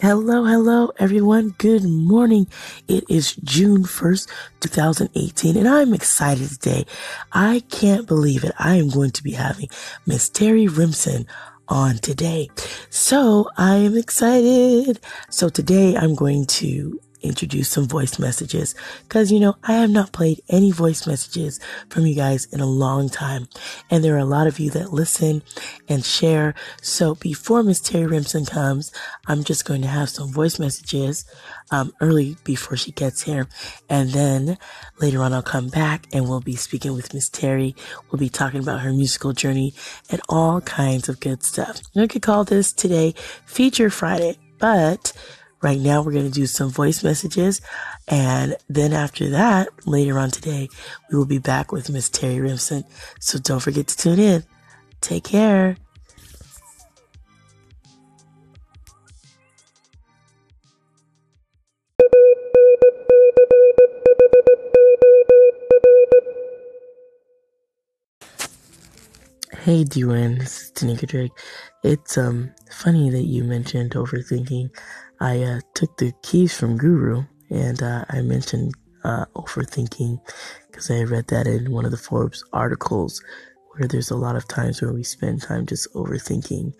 Hello, hello, everyone. Good morning. It is June 1st, 2018, and I'm excited today. I can't believe it. I am going to be having Miss Terry Rimson on today. So I am excited. So today I'm going to introduce some voice messages because, you know, I have not played any voice messages from you guys in a long time. And there are a lot of you that listen and share. So before Miss Terry Rimson comes, I'm just going to have some voice messages um, early before she gets here. And then later on, I'll come back and we'll be speaking with Miss Terry. We'll be talking about her musical journey and all kinds of good stuff. I could call this today Feature Friday, but Right now, we're going to do some voice messages. And then after that, later on today, we will be back with Miss Terry Rimson. So don't forget to tune in. Take care. Hey, Dwan, this is Tanika Drake. It's um funny that you mentioned overthinking. I uh, took the keys from Guru and uh, I mentioned uh, overthinking because I read that in one of the Forbes articles where there's a lot of times where we spend time just overthinking.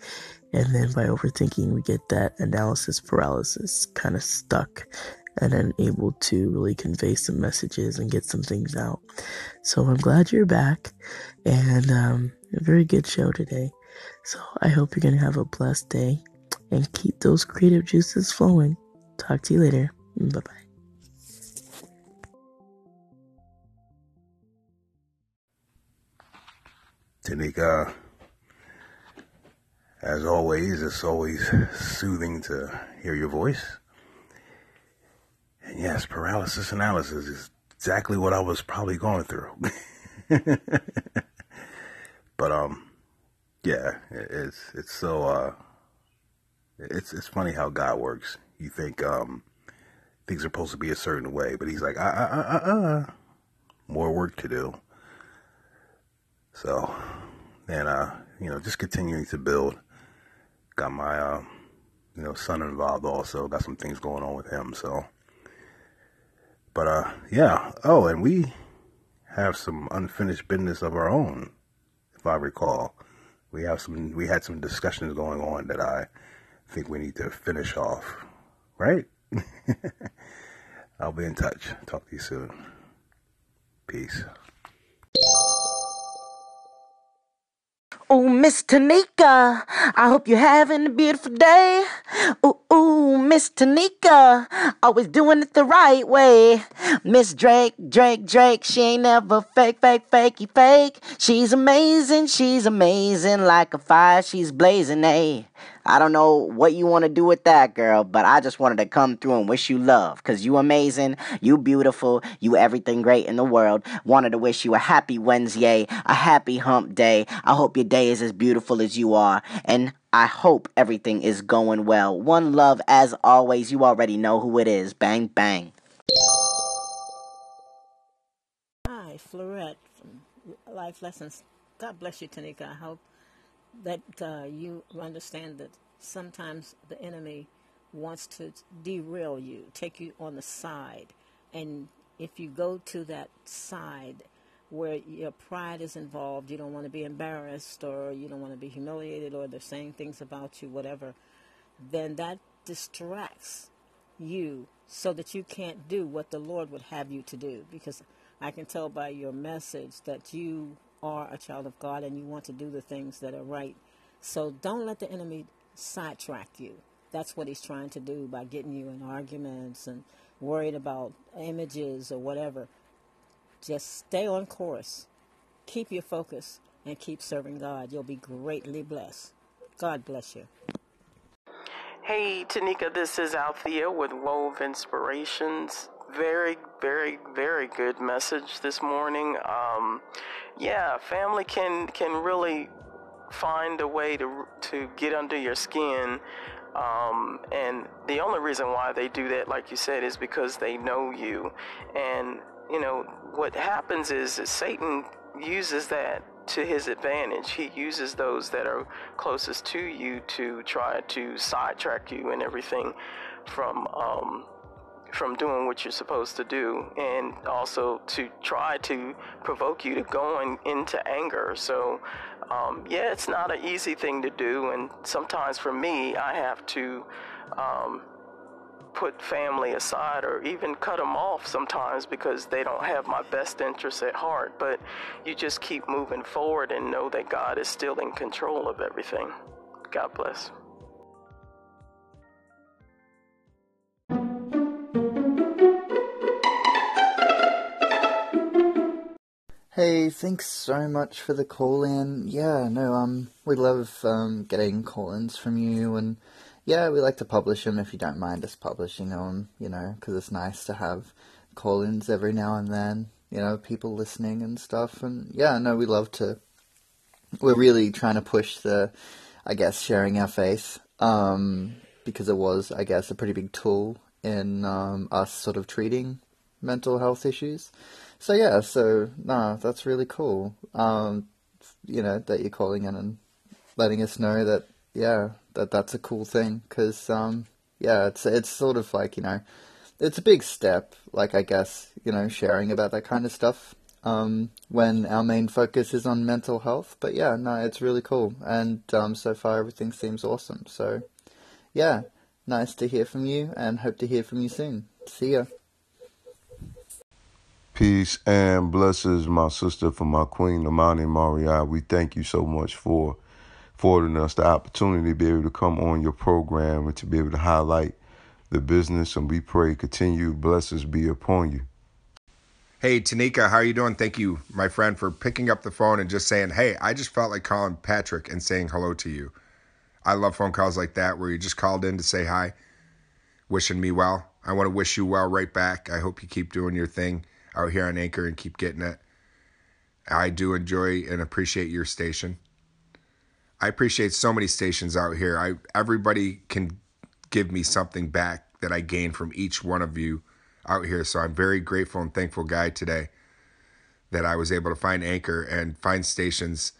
And then by overthinking, we get that analysis paralysis kind of stuck and unable to really convey some messages and get some things out. So I'm glad you're back and um, a very good show today. So I hope you're going to have a blessed day and keep those creative juices flowing. Talk to you later. Bye bye. Tanika, as always, it's always soothing to hear your voice. And yes, paralysis analysis is exactly what I was probably going through. but um, yeah, it's it's so uh, it's it's funny how God works. You think um, things are supposed to be a certain way, but He's like, uh, uh, uh, uh, uh. more work to do. So, and uh, you know, just continuing to build. Got my uh, you know, son involved also. Got some things going on with him. So, but uh, yeah. Oh, and we have some unfinished business of our own, if I recall. We have some. We had some discussions going on that I think we need to finish off, right? I'll be in touch. Talk to you soon. Peace. Miss Tanika, I hope you're having a beautiful day. Ooh, ooh, Miss Tanika, always doing it the right way. Miss Drake, Drake, Drake, she ain't never fake, fake, fakey, fake. She's amazing, she's amazing, like a fire, she's blazing, a. I don't know what you want to do with that, girl, but I just wanted to come through and wish you love because you amazing, you beautiful, you everything great in the world. Wanted to wish you a happy Wednesday, a happy hump day. I hope your day is as beautiful as you are, and I hope everything is going well. One love as always. You already know who it is. Bang, bang. Hi, Florette from Life Lessons. God bless you, Tanika. I hope that uh, you understand that sometimes the enemy wants to derail you, take you on the side. And if you go to that side where your pride is involved, you don't want to be embarrassed or you don't want to be humiliated or they're saying things about you, whatever, then that distracts you so that you can't do what the Lord would have you to do. Because I can tell by your message that you are a child of God and you want to do the things that are right. So don't let the enemy sidetrack you. That's what he's trying to do by getting you in arguments and worried about images or whatever. Just stay on course. Keep your focus and keep serving God. You'll be greatly blessed. God bless you. Hey, Tanika, this is Althea with Wove Inspirations very, very, very good message this morning. Um, yeah, family can can really find a way to to get under your skin. Um, and the only reason why they do that, like you said, is because they know you. And you know what happens is, is Satan uses that to his advantage. He uses those that are closest to you to try to sidetrack you and everything from um, from doing what you're supposed to do, and also to try to provoke you to going into anger. So, um, yeah, it's not an easy thing to do, and sometimes for me, I have to. Um, put family aside or even cut them off sometimes because they don't have my best interests at heart. But you just keep moving forward and know that God is still in control of everything. God bless. Hey, thanks so much for the call in. Yeah, no, um, we love um, getting call ins from you and yeah, we like to publish them if you don't mind us publishing them, you know, because it's nice to have call ins every now and then, you know, people listening and stuff. And yeah, no, we love to. We're really trying to push the, I guess, sharing our faith, um, because it was, I guess, a pretty big tool in um, us sort of treating mental health issues. So yeah, so nah, that's really cool. Um, you know that you're calling in and letting us know that yeah, that that's a cool thing because um, yeah, it's it's sort of like you know, it's a big step. Like I guess you know, sharing about that kind of stuff um, when our main focus is on mental health. But yeah, no, it's really cool, and um, so far everything seems awesome. So yeah, nice to hear from you, and hope to hear from you soon. See ya. Peace and blessings, my sister, for my queen, Amani Mariah. We thank you so much for affording us the opportunity to be able to come on your program and to be able to highlight the business. And we pray continued blessings be upon you. Hey, Tanika, how are you doing? Thank you, my friend, for picking up the phone and just saying, hey, I just felt like calling Patrick and saying hello to you. I love phone calls like that where you just called in to say hi, wishing me well. I want to wish you well right back. I hope you keep doing your thing out here on Anchor and keep getting it. I do enjoy and appreciate your station. I appreciate so many stations out here. I everybody can give me something back that I gain from each one of you out here. So I'm very grateful and thankful guy today that I was able to find Anchor and find stations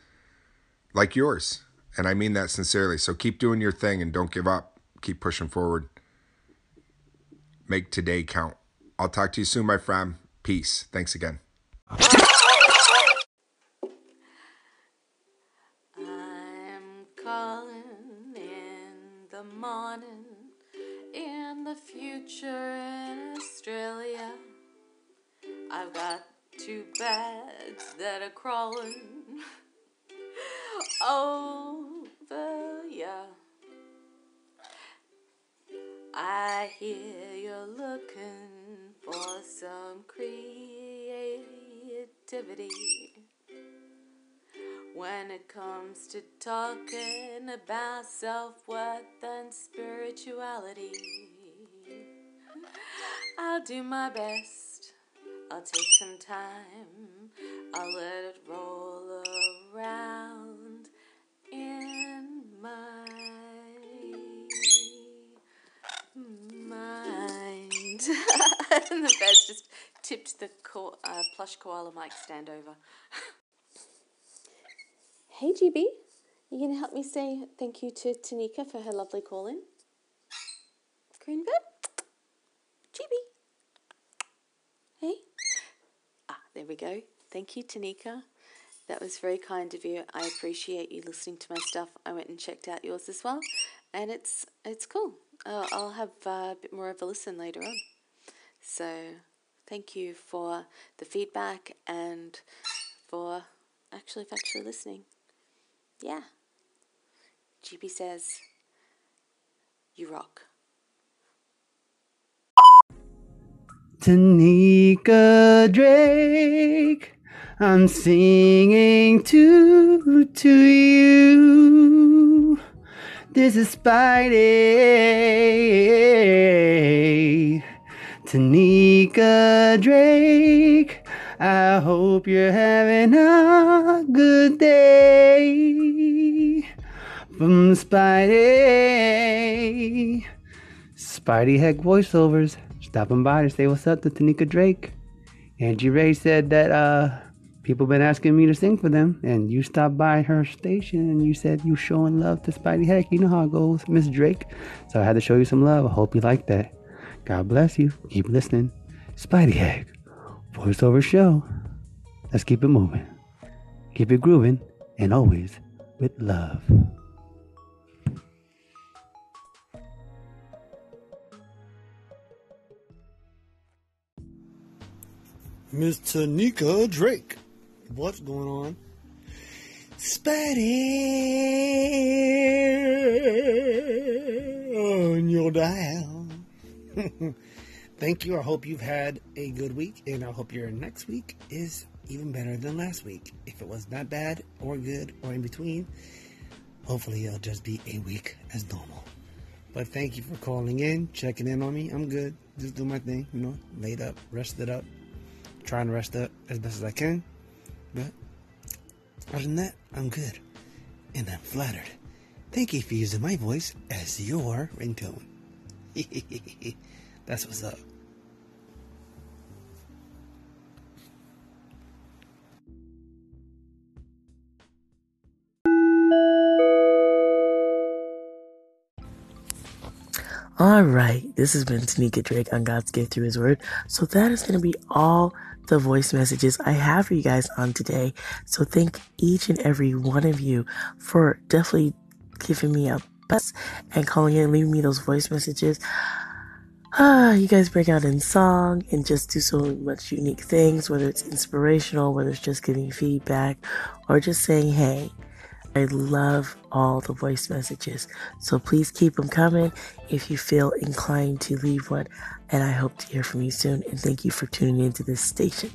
like yours. And I mean that sincerely. So keep doing your thing and don't give up. Keep pushing forward. Make today count. I'll talk to you soon, my friend. Peace. Thanks again. morning in the future in Australia. I've got two beds that are crawling over ya. I hear you're looking some creativity when it comes to talking about self worth and spirituality. I'll do my best, I'll take some time, I'll let it roll around in my mind. the bed's just tipped the co- uh, plush koala mic stand over. Hey GB, you gonna help me say thank you to Tanika for her lovely call in? Greenbird? GB. Hey? Ah, there we go. Thank you, Tanika. That was very kind of you. I appreciate you listening to my stuff. I went and checked out yours as well, and it's it's cool. Uh, I'll have uh, a bit more of a listen later on. So, thank you for the feedback and for actually actually listening. Yeah. GB says, You rock. Tanika Drake, I'm singing to to you. This is Spidey. Tanika Drake, I hope you're having a good day. From Spidey. Spidey Heck voiceovers. Stopping by to say what's up to Tanika Drake. Angie Ray said that uh people been asking me to sing for them, and you stopped by her station and you said you showing love to Spidey Heck. You know how it goes, Miss Drake. So I had to show you some love. I hope you like that. God bless you. Keep listening. Spidey Heck, voiceover show. Let's keep it moving. Keep it grooving, and always with love. Miss Tanika Drake. What's going on? Spidey on your dial. Thank you. I hope you've had a good week, and I hope your next week is even better than last week. If it was not bad or good or in between, hopefully it'll just be a week as normal. But thank you for calling in, checking in on me. I'm good. Just do my thing, you know, laid up, rested up, trying to rest up as best as I can. But other than that, I'm good. And I'm flattered. Thank you for using my voice as your ringtone. That's what's up. All right, this has been Tanika Drake on God's Gift Through His Word. So that is going to be all the voice messages I have for you guys on today. So thank each and every one of you for definitely giving me a and calling in, leaving me those voice messages. Ah, you guys break out in song and just do so much unique things, whether it's inspirational, whether it's just giving feedback, or just saying, hey, I love all the voice messages. So please keep them coming if you feel inclined to leave one. And I hope to hear from you soon. And thank you for tuning into this station.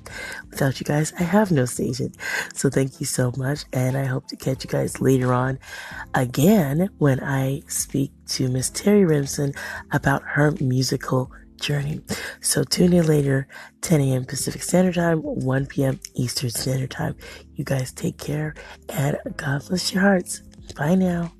Without you guys, I have no station. So thank you so much. And I hope to catch you guys later on again when I speak to Miss Terry Remsen about her musical journey. So tune in later, 10 a.m. Pacific Standard Time, 1 p.m. Eastern Standard Time. You guys take care and God bless your hearts. Bye now.